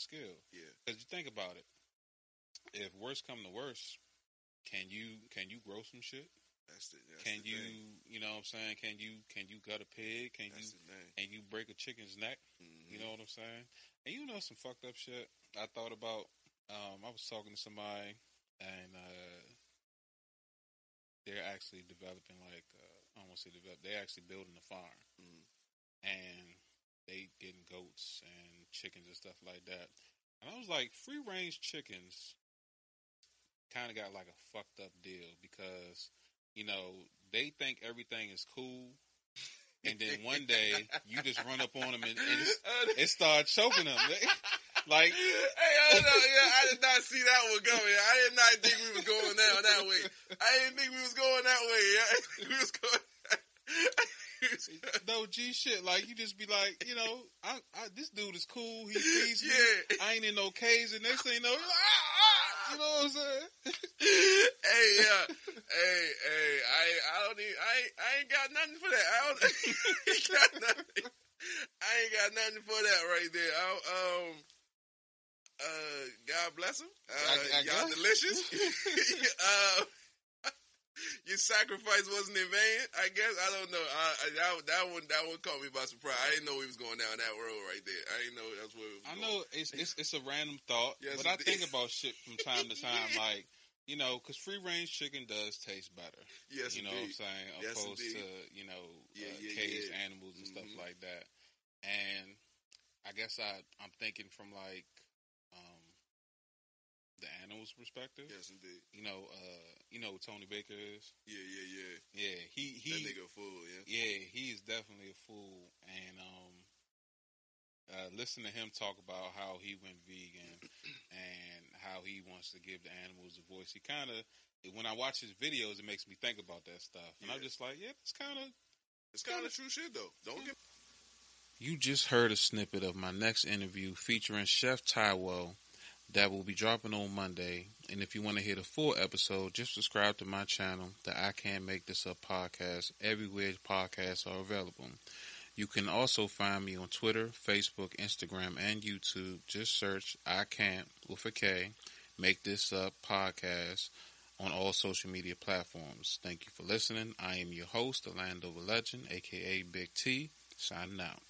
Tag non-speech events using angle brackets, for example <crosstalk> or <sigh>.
skill. Yeah. Because you think about it, if worse come to worse, can you can you grow some shit? That's the. That's can you Thing. you know what I'm saying? Can you can you gut a pig? Can That's you can you break a chicken's neck? Mhm. You know what I'm saying? And you know some fucked up shit. I thought about. Um, I was talking to somebody, and uh, they're actually developing like uh, I don't want to say develop. They're actually building a farm, Mhm. and they getting goats and chickens and stuff like that. And I was like, free range chickens kind of got like a fucked up deal because you know they think everything is cool. And then one day you just run up on them and, and <laughs> oh, it start choking <laughs> them. Like, hey, oh, I don't. Yeah, I did not see that one coming. I did not think we was going down that way. I didn't think we was going that way. I <laughs> we was going. <laughs> no G shit. Like you just be like, you know, I, I this dude is cool. He feeds me. Yeah. I ain't in no caves. And next thing you know, like, ah, ah, you know what I'm saying? <laughs> hey, yeah. Hey, hey, I, I don't need, I, ain't- I ain't got nothing for that. I don't, <laughs> ain't got nothing. I ain't got nothing for that right there. I, um, uh, God bless him. Uh, I- I y'all guess. delicious. uh, your sacrifice wasn't in vain. I guess I don't know. I, I, that, that one, that one caught me by surprise. I didn't know we was going down that road right there. I didn't know that's where. It was I going. know it's it's it's a random thought, Yes, but I it think about shit from time to time, <laughs> like. You know, because free range chicken does taste better. Yes, you know what I'm saying? Yes, Opposed indeed. to, you know, Yeah, uh, yeah, caged yeah. animals and stuff Mhm. like that. And I guess I, I'm thinking from like the animal's perspective. Yes, indeed. You know, uh, you know who Tony Baker is? Yeah, yeah, yeah. Yeah, he, he, that nigga a fool. Yeah. yeah, he's definitely a fool. And um, uh, listen to him talk about how he went vegan <clears throat> and how he wants to give the animals a voice. He kind of, when I watch his videos, it makes me think about that stuff. And I'm just like, yeah, it's kind of. It's kind of true shit though. Don't get. You just heard a snippet of my next interview featuring Chef Taiwo that will be dropping on Monday. And if you want to hear the full episode, just subscribe to my channel, the I Can't Make This Up podcast, everywhere podcasts are available. You can also find me on Twitter, Facebook, Instagram, and YouTube. Just search I Can't with a K, Make This Up podcast on all social media platforms. Thank you for listening. I am your host, the Landover Legend, aka Big T, signing out.